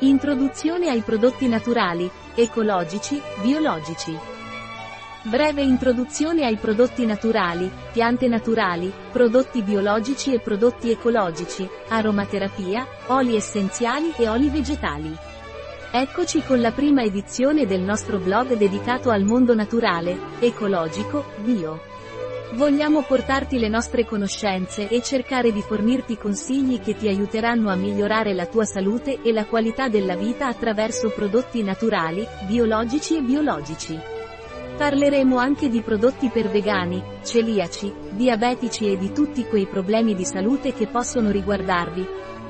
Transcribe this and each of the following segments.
Introduzione ai prodotti naturali, ecologici, biologici. Breve introduzione ai prodotti naturali, piante naturali, prodotti biologici e prodotti ecologici, aromaterapia, oli essenziali e oli vegetali. Eccoci con la prima edizione del nostro blog dedicato al mondo naturale, ecologico, bio. Vogliamo portarti le nostre conoscenze e cercare di fornirti consigli che ti aiuteranno a migliorare la tua salute e la qualità della vita attraverso prodotti naturali, biologici e biologici. Parleremo anche di prodotti per vegani, celiaci, diabetici e di tutti quei problemi di salute che possono riguardarvi.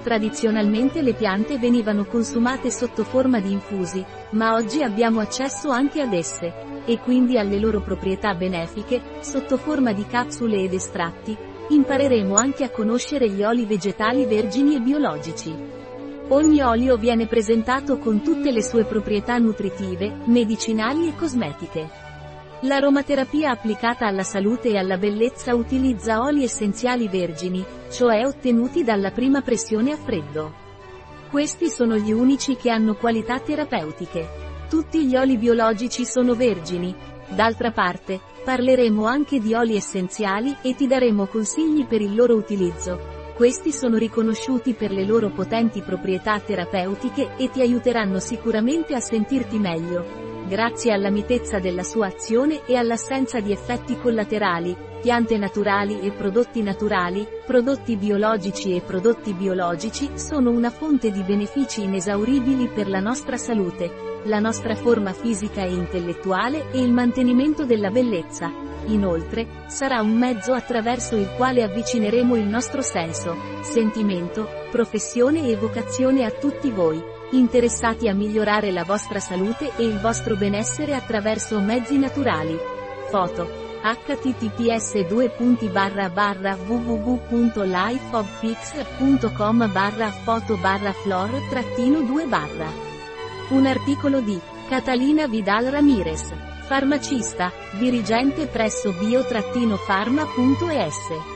Tradizionalmente le piante venivano consumate sotto forma di infusi, ma oggi abbiamo accesso anche ad esse, e quindi alle loro proprietà benefiche, sotto forma di capsule ed estratti. Impareremo anche a conoscere gli oli vegetali vergini e biologici. Ogni olio viene presentato con tutte le sue proprietà nutritive, medicinali e cosmetiche. L'aromaterapia applicata alla salute e alla bellezza utilizza oli essenziali vergini, cioè ottenuti dalla prima pressione a freddo. Questi sono gli unici che hanno qualità terapeutiche. Tutti gli oli biologici sono vergini. D'altra parte, parleremo anche di oli essenziali e ti daremo consigli per il loro utilizzo. Questi sono riconosciuti per le loro potenti proprietà terapeutiche e ti aiuteranno sicuramente a sentirti meglio grazie alla mitezza della sua azione e all'assenza di effetti collaterali, piante naturali e prodotti naturali, prodotti biologici e prodotti biologici sono una fonte di benefici inesauribili per la nostra salute, la nostra forma fisica e intellettuale e il mantenimento della bellezza. Inoltre, sarà un mezzo attraverso il quale avvicineremo il nostro senso, sentimento, professione e vocazione a tutti voi interessati a migliorare la vostra salute e il vostro benessere attraverso mezzi naturali. Foto https www.lifeofpix.com barra foto barra flor 2 barra un articolo di Catalina Vidal Ramirez farmacista dirigente presso bio-pharma.es